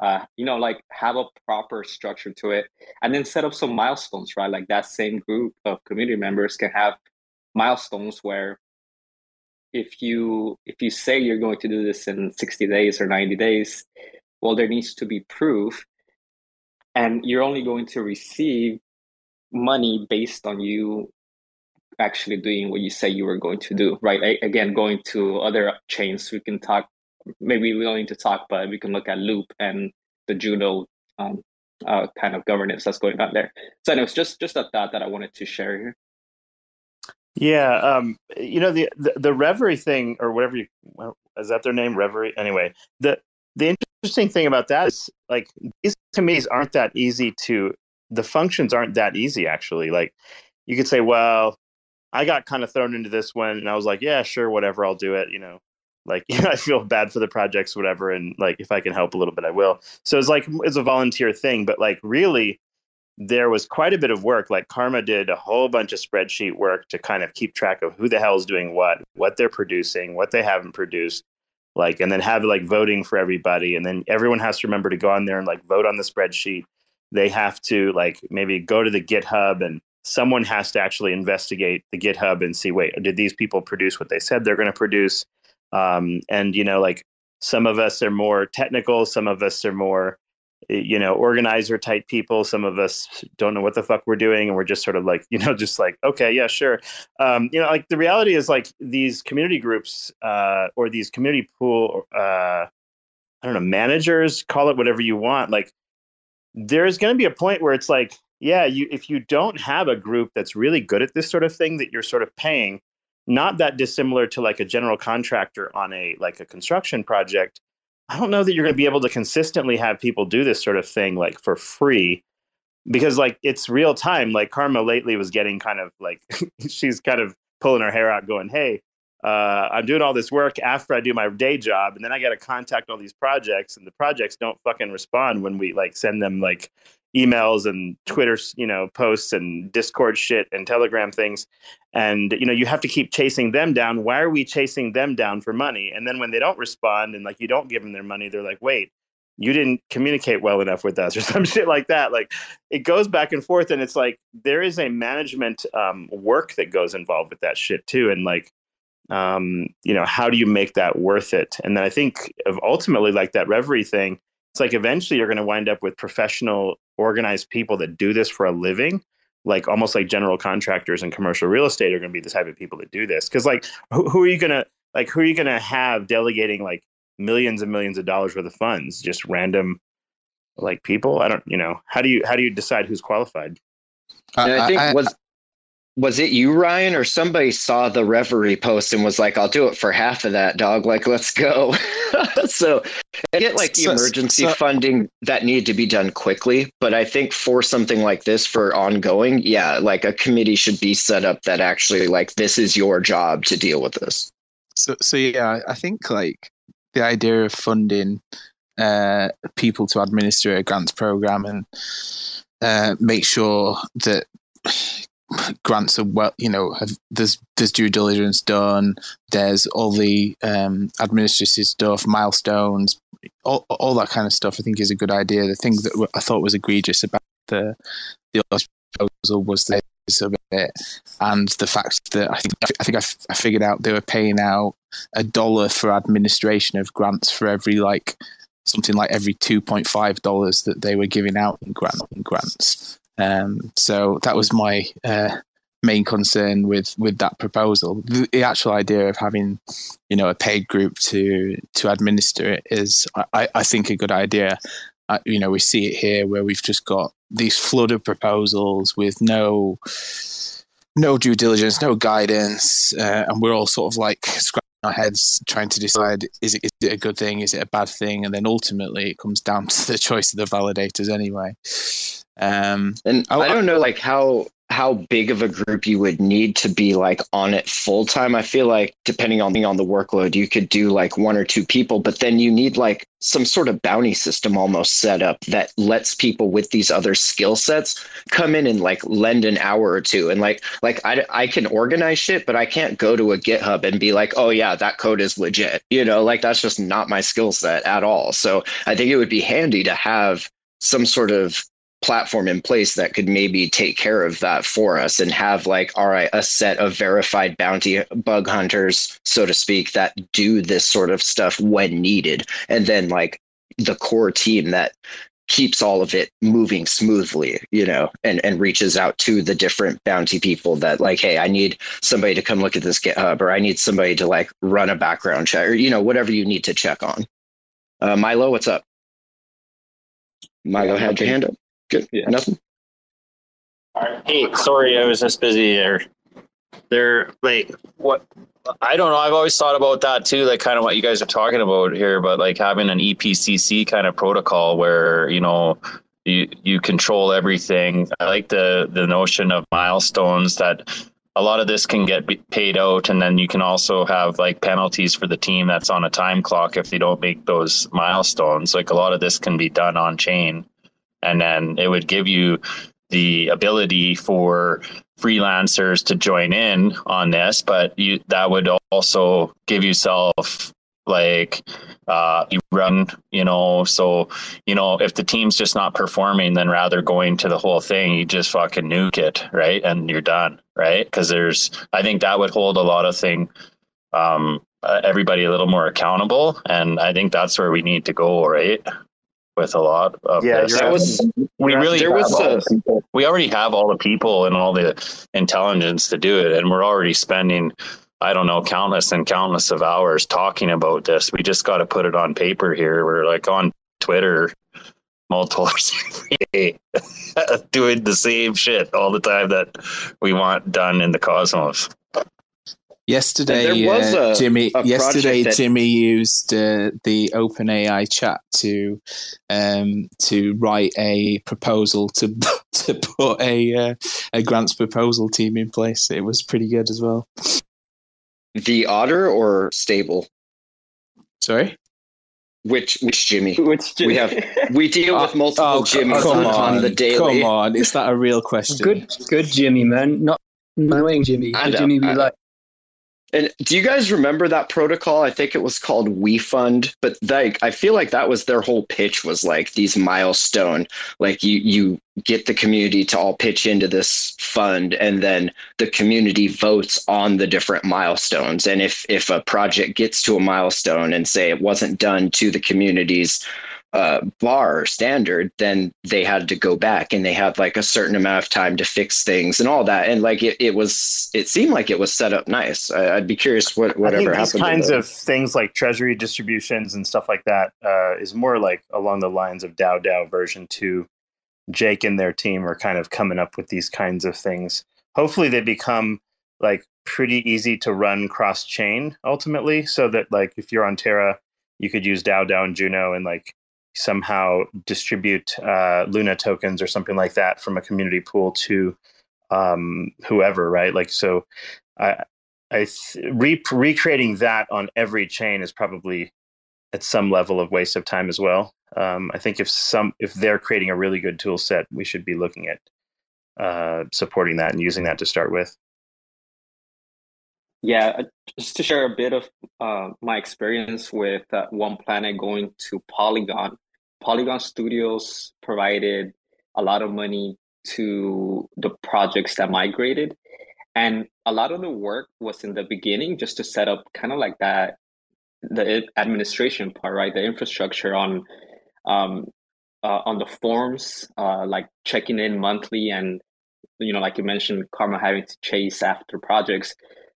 uh, you know like have a proper structure to it and then set up some milestones right? Like that same group of community members can have milestones where if you if you say you're going to do this in 60 days or 90 days well there needs to be proof and you're only going to receive money based on you actually doing what you say you were going to do right I, again going to other chains we can talk maybe we don't need to talk but we can look at loop and the juno um, uh, kind of governance that's going on there so anyways just just a thought that i wanted to share here yeah, um, you know the, the, the Reverie thing or whatever you is that their name Reverie anyway. The the interesting thing about that is like these committees aren't that easy to the functions aren't that easy actually. Like you could say, well, I got kind of thrown into this one and I was like, yeah, sure, whatever, I'll do it, you know. Like you *laughs* know, I feel bad for the projects, whatever, and like if I can help a little bit, I will. So it's like it's a volunteer thing, but like really there was quite a bit of work. Like Karma did a whole bunch of spreadsheet work to kind of keep track of who the hell is doing what, what they're producing, what they haven't produced, like, and then have like voting for everybody. And then everyone has to remember to go on there and like vote on the spreadsheet. They have to like maybe go to the GitHub and someone has to actually investigate the GitHub and see, wait, did these people produce what they said they're going to produce? Um, and you know, like some of us are more technical, some of us are more you know organizer type people some of us don't know what the fuck we're doing and we're just sort of like *laughs* you know just like okay yeah sure um, you know like the reality is like these community groups uh, or these community pool uh, i don't know managers call it whatever you want like there's going to be a point where it's like yeah you if you don't have a group that's really good at this sort of thing that you're sort of paying not that dissimilar to like a general contractor on a like a construction project I don't know that you're going to be able to consistently have people do this sort of thing like for free because like it's real time. Like Karma lately was getting kind of like *laughs* she's kind of pulling her hair out, going, "Hey, uh, I'm doing all this work after I do my day job, and then I got to contact all these projects, and the projects don't fucking respond when we like send them like emails and Twitter, you know, posts and Discord shit and Telegram things. And you know, you have to keep chasing them down. Why are we chasing them down for money? And then when they don't respond and like you don't give them their money, they're like, "Wait, you didn't communicate well enough with us," *laughs* or some shit like that. Like it goes back and forth, and it's like there is a management um, work that goes involved with that shit too. And like um, you know, how do you make that worth it? And then I think of ultimately like that reverie thing it's like eventually you're going to wind up with professional organized people that do this for a living. Like almost like general contractors and commercial real estate are going to be the type of people that do this. Because like who, who, are you going to like who are you going to have delegating like millions and millions of dollars worth of funds? Just random like people? I don't you know how do you how do you decide who's qualified? I, I think I, was was it you ryan or somebody saw the reverie post and was like i'll do it for half of that dog. Like let's go. *laughs* So I get like the so, emergency so, funding that need to be done quickly but i think for something like this for ongoing yeah like a committee should be set up that actually like this is your job to deal with this. So so yeah i think like the idea of funding uh, people to administer a grants program and uh, make sure that grants are well, you know, have, there's there's due diligence done. There's all the um, administrative stuff, milestones, all all that kind of stuff. I think is a good idea. The thing that I thought was egregious about the the proposal was the of it and the fact that I think I think I, f- I figured out they were paying out a dollar for administration of grants for every like something like every two point five dollars that they were giving out in grant in grants. Um, so that was my uh, main concern with with that proposal. The, the, actual idea of having, you know, a paid group to to administer it is, I, I think, a good idea. Uh, you know, we see it here where we've just got these flood of proposals with no no due diligence, no guidance, uh, and we're all sort of like scratching our heads trying to decide is it, is it a good thing, is it a bad thing, and then ultimately it comes down *laughs* to the choice of the validators anyway. Um, and I, I don't know like how how big of a group you would need to be like on it full time. I feel like depending on the on the workload, you could do like one or two people, but then you need like some sort of bounty system almost set up that lets people with these other skill sets come in and like lend an hour or two. And like like I, I can organize shit but i can't go to a github and be like oh yeah that code is legit. You know like that's just not my skill set at all. So i think it would be handy to have some sort of platform in place that could maybe take care of that for us and have like all right a set of verified bounty bug hunters so to speak that do this sort of stuff when needed. And then like the core team that keeps all of it moving smoothly you know and and reaches out to the different bounty people that like hey i need somebody to come look at this github or i need somebody to like run a background check or you know whatever you need to check on. Uh, milo what's up? Milo Yeah, had your hand up good Yeah. nothing Hey, sorry, I was just busy there. There, like, what? I don't know. I've always thought about that too, like kind of what you guys are talking about here, but like having an EPCC kind of protocol where you know you you control everything. I like the the notion of milestones that a lot of this can get paid out, and then you can also have like penalties for the team that's on a time clock if they don't make those milestones. Like a lot of this can be done on chain, and then it would give you the ability for freelancers to join in on this, but you that would also give yourself like uh you run you know so you know if the team's just not performing then rather going to the whole thing you just fucking nuke it right? And you're done right? Because there's i think that would hold a lot of thing um uh, everybody a little more accountable and i think that's where we need to go right with a lot of Yeah, this. that was we really there was a- the we already have all the people and all the intelligence to do it and we're already spending i don't know countless and countless of hours talking about this. We just got to put it on paper here. We're like on twitter multiple *laughs* hours every day *laughs* doing the same shit all the time that we want done in the cosmos Yesterday, there was uh, a- Jimmy. a Yesterday, that- Jimmy used uh, the OpenAI chat to um, to write a proposal to *laughs* to put a uh, a grants proposal team in place. It was pretty good as well. the otter or stable Sorry. which which jimmy Which We have- we deal with *laughs* multiple Oh, jimmys on, on on, the daily Come on, is that a real question? Good, good Jimmy, man. Not annoying Jimmy. I Good know, Jimmy we I know. like. And do you guys remember that protocol? I think it was called WeFund, but like I feel like that was their whole pitch was like these milestone, like you you get the community to all pitch into this fund and then the community votes on the different milestones. And if if a project gets to a milestone and say it wasn't done to the community's uh, bar or standard, then they had to go back and they had like a certain amount of time to fix things and all that. And like it, it was, it seemed like it was set up nice. I, I'd be curious what I think whatever these kinds of things like treasury distributions and stuff like that uh, is more like along the lines of Dow DAO version two. Jake and their team are kind of coming up with these kinds of things. Hopefully, they become like pretty easy to run cross chain ultimately, so that like if you're on Terra, you could use Dow DAO and Juno and like somehow distribute uh, Luna tokens or something like that from a community pool to um, whoever, right? Like so. I, I th- re- recreating that on every chain is probably at some level of waste of time as well. Um, I think if some if they're creating a really good tool set, we should be looking at uh, supporting that and using that to start with. Yeah, uh, just to share a bit of uh, my experience with uh, One Planet going to Polygon. Polygon Studios provided a lot of money to the projects that migrated, and a lot of the work was in the beginning just to set up kind of like that the administration part, right? The infrastructure on um, uh, on the forms, uh, like checking in monthly, and you know, like you mentioned, Karma having to chase after projects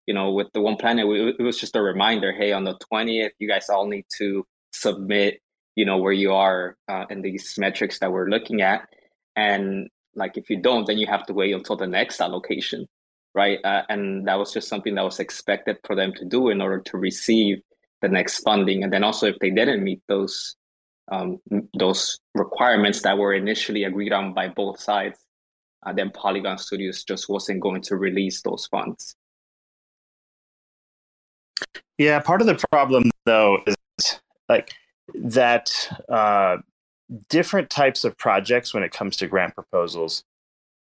you know, with the One Planet, it was just a reminder. Hey, on the twentieth, you guys all need to submit, you know, where you are uh, in these metrics that we're looking at, and like if you don't, then you have to wait until the next allocation, right? Uh, and that was just something that was expected for them to do in order to receive the next funding. And then also, if they didn't meet those um, those requirements that were initially agreed on by both sides, uh, then Polygon Studios just wasn't going to release those funds. Yeah, part of the problem though is like that uh, different types of projects when it comes to grant proposals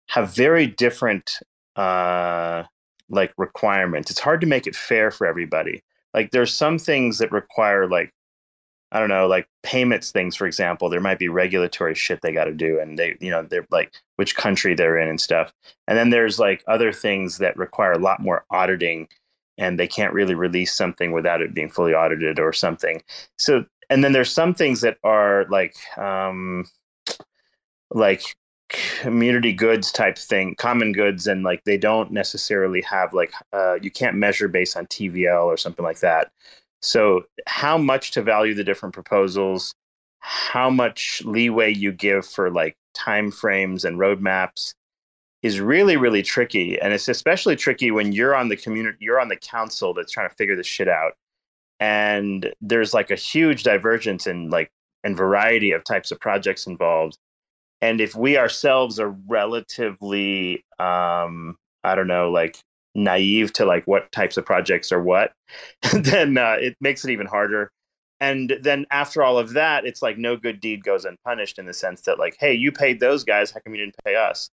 have very different uh, like requirements. It's hard to make it fair for everybody. Like there's some things that require like I don't know, like payments things, for example, there might be regulatory shit they got to do, and they, you know, they're like which country they're in and stuff. And then there's like other things that require a lot more auditing, and they can't really release something without it being fully audited or something. So, and then there's some things that are like, um, like community goods type thing, common goods, and like they don't necessarily have like uh, you can't measure based on TVL or something like that. So, how much to value the different proposals, how much leeway you give for like time frames and roadmaps is really really tricky and it's especially tricky when you're on the community you're on the council that's trying to figure this shit out and there's like a huge divergence in like and variety of types of projects involved and if we ourselves are relatively um i don't know like naive to like what types of projects are what, *laughs* then uh, it makes it even harder. And then after all of that, it's like no good deed goes unpunished in the sense that like, hey, you paid those guys, how come you didn't pay us?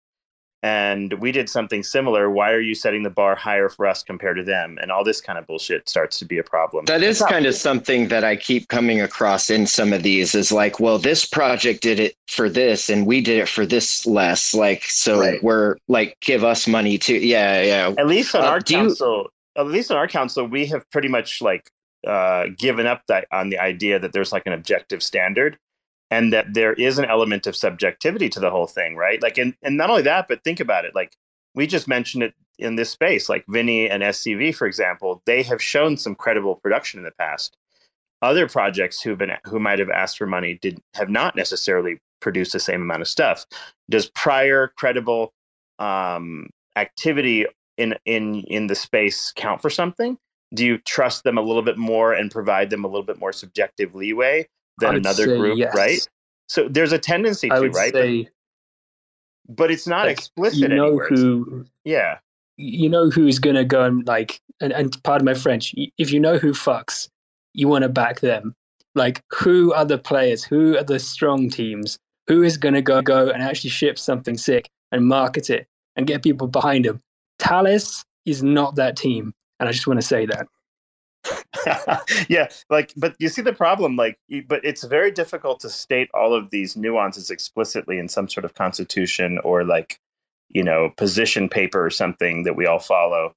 And we did something similar. Why are you setting the bar higher for us compared to them? And all this kind of bullshit starts to be a problem. That is kind of something that I keep coming across in some of these is like, well, this project did it for this and we did it for this less. Like, so right. we're like, give us money too. Yeah, yeah. At least on uh, our council, you... at least on our council, we have pretty much like uh, given up that on the idea that there's like an objective standard and that there is an element of subjectivity to the whole thing, right? Like, and, and not only that, but think about it. Like, we just mentioned it in this space, like Vinny and SCV, for example, they have shown some credible production in the past. Other projects who've been who might have asked for money did have not necessarily produced the same amount of stuff. Does prior credible um, activity in in in the space count for something? Do you trust them a little bit more and provide them a little bit more subjective leeway than another group, yes. right? So there's a tendency to, right? But, but, it's not like, explicit. You know anywhere. who? Yeah. You know who's gonna go and like, and, and pardon my French. If you know who fucks, you want to back them. Like, who are the players? Who are the strong teams? Who is gonna go go and actually ship something sick and market it and get people behind them? Talis is not that team, and I just want to say that. *laughs* yeah, like, but you see the problem, like, but it's very difficult to state all of these nuances explicitly in some sort of constitution or like, you know, position paper or something that we all follow.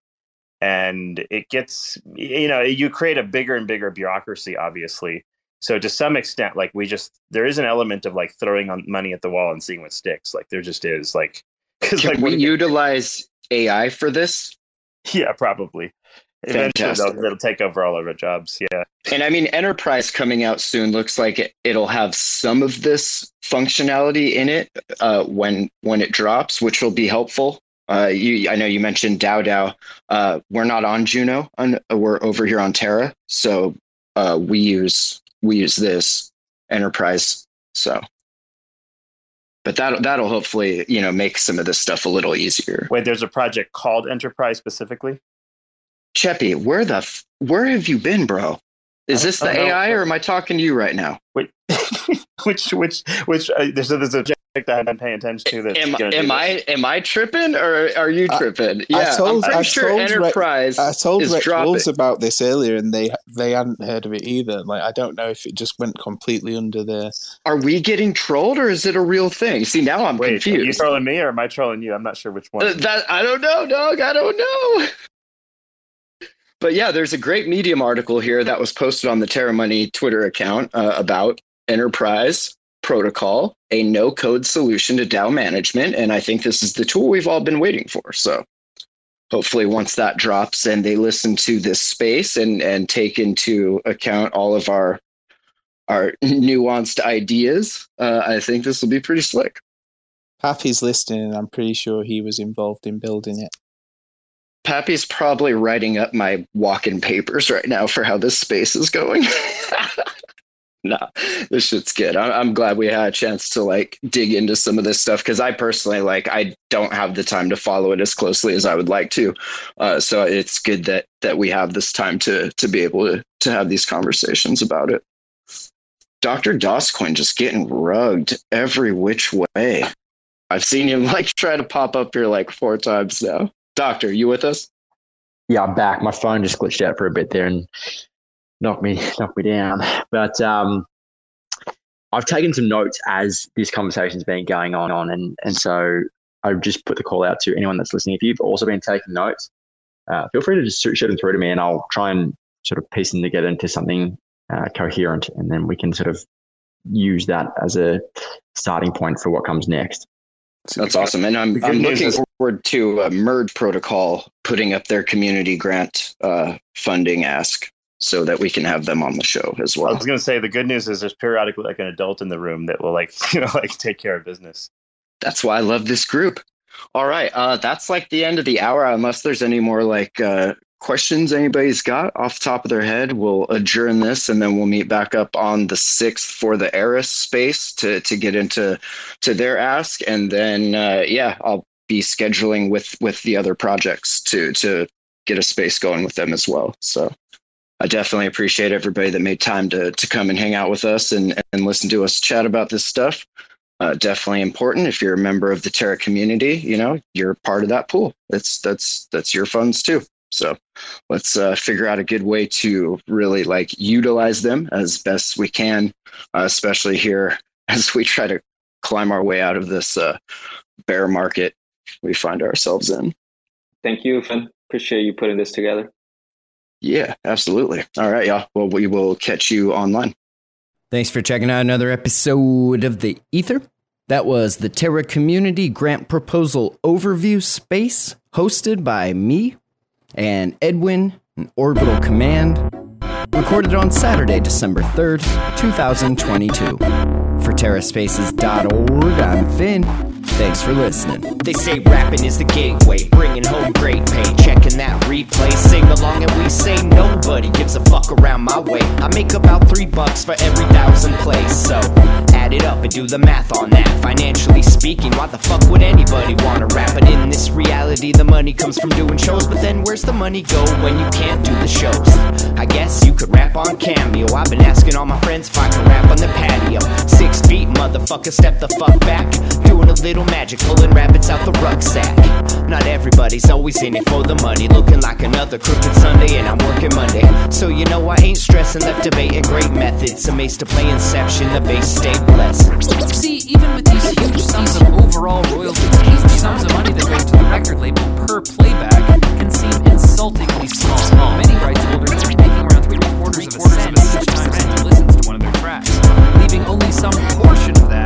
And it gets, you know, you create a bigger and bigger bureaucracy, obviously. So to some extent, like we just there is an element of like throwing on money at the wall and seeing what sticks. Like there just is. Like, *laughs* because like we utilize AI for this. *laughs* Yeah, probably. Eventually, they'll, they'll, take over all of our jobs. Yeah. And I mean, Enterprise coming out soon looks like it, will have some of this functionality in it uh, when when it drops, which will be helpful. Uh, you, I know you mentioned DAO DAO. Uh, we're not on Juno. On, we're over here on Terra, so uh, we use we use this Enterprise. So, but that that'll hopefully you know make some of this stuff a little easier. Wait, there's a project called Enterprise specifically. Cephii, where the f- where have you been, bro? Is this the AI, or am I talking to you right now? Wait, *laughs* which which which? Uh, there's, there's a subject I haven't paying attention to. That am, am I am I tripping, or are you tripping? I, yeah, I told, I'm pretty I sure told Enterprise. Re- I told is Rex Wolves about this earlier, and they they hadn't heard of it either. Like, I don't know if it just went completely under there. Are we getting trolled, or is it a real thing? See, now I'm Wait, confused. Are you trolling me, or am I trolling you? I'm not sure which one. Uh, that I don't know, dog. I don't know. *laughs* But yeah, there's a great Medium article here that was posted on the Terra Money Twitter account uh, about Enterprise Protocol, a no code solution to DAO management. And I think this is the tool we've all been waiting for. So hopefully, once that drops and they listen to this space and, and take into account all of our our nuanced ideas, uh, I think this will be pretty slick. Happy's listening, and I'm pretty sure he was involved in building it. Pappy's probably writing up my walk-in papers right now for how this space is going. *laughs* nah, this shit's good. I'm, I'm glad we had a chance to like dig into some of this stuff because I personally like I don't have the time to follow it as closely as I would like to. Uh, so it's good that that we have this time to to be able to to have these conversations about it. Dr. Doscoin just getting rugged every which way. I've seen him *laughs* like try to pop up here like four times now. Doctor, are you with us? Yeah, I'm back. My phone just glitched out for a bit there and knocked me *laughs* knocked me down. But um, I've taken some notes as this conversation's been going on, on and and so I've just put the call out to anyone that's listening. If you've also been taking notes, uh, feel free to just shoot them through to me, and I'll try and sort of piece them together into something uh, coherent, and then we can sort of use that as a starting point for what comes next. That's awesome, and I'm I'm looking is- forward to uh, Merge Protocol putting up their community grant uh, funding ask so that we can have them on the show as well. I was going to say the good news is there's periodically like an adult in the room that will like *laughs* you know like take care of business. That's why I love this group. All right, uh, that's like the end of the hour. Unless there's any more like uh, questions anybody's got off the top of their head, we'll adjourn this and then we'll meet back up on the sixth for the Eris space to to get into to their ask, and then uh, yeah, I'll be scheduling with with the other projects to to get a space going with them as well. So I definitely appreciate everybody that made time to to come and hang out with us and and listen to us chat about this stuff. Uh, definitely important. If you're a member of the Terra community, you know you're part of that pool. That's that's that's your funds too. So let's uh, figure out a good way to really like utilize them as best we can, uh, especially here *laughs* as we try to climb our way out of this uh, bear market we find ourselves in. Thank you, Finn. Appreciate you putting this together. Yeah, absolutely. All right, y'all. Well, we will catch you online. Thanks for checking out another episode of The Ether. That was the Terra Community Grant Proposal Overview Space, hosted by me and Edwin and Orbital Command. Recorded on Saturday, December 3rd, 2022. For TerraSpaces.org, I'm Finn. Thanks for listening. They say rapping is the gateway, bringing home great pay. Checking that replay, sing along, and we say nobody gives a fuck around my way. I make about three bucks for every thousand plays, so add it up and do the math on that. Financially speaking, why the fuck would anybody wanna rap? But in this reality, the money comes from doing shows. But then where's the money go when you can't do the shows? I guess you could rap on Cameo. I've been asking all my friends if I can rap on the patio. Six feet, motherfucker, step the fuck back. Doing a little magic, pulling rabbits out the rucksack. Not everybody's always in it for the money, looking like another crooked Sunday, and I'm working Monday. So you know I ain't stressing, left debating great methods. Amazed to play Inception, the base stay blessed. See, even with these huge sums of overall royalties, huge sums of money that go to the record label per playback can seem insultingly small. Many rights holders are making around three quarters of a cent each time someone listens to one of their tracks, leaving only some portion of that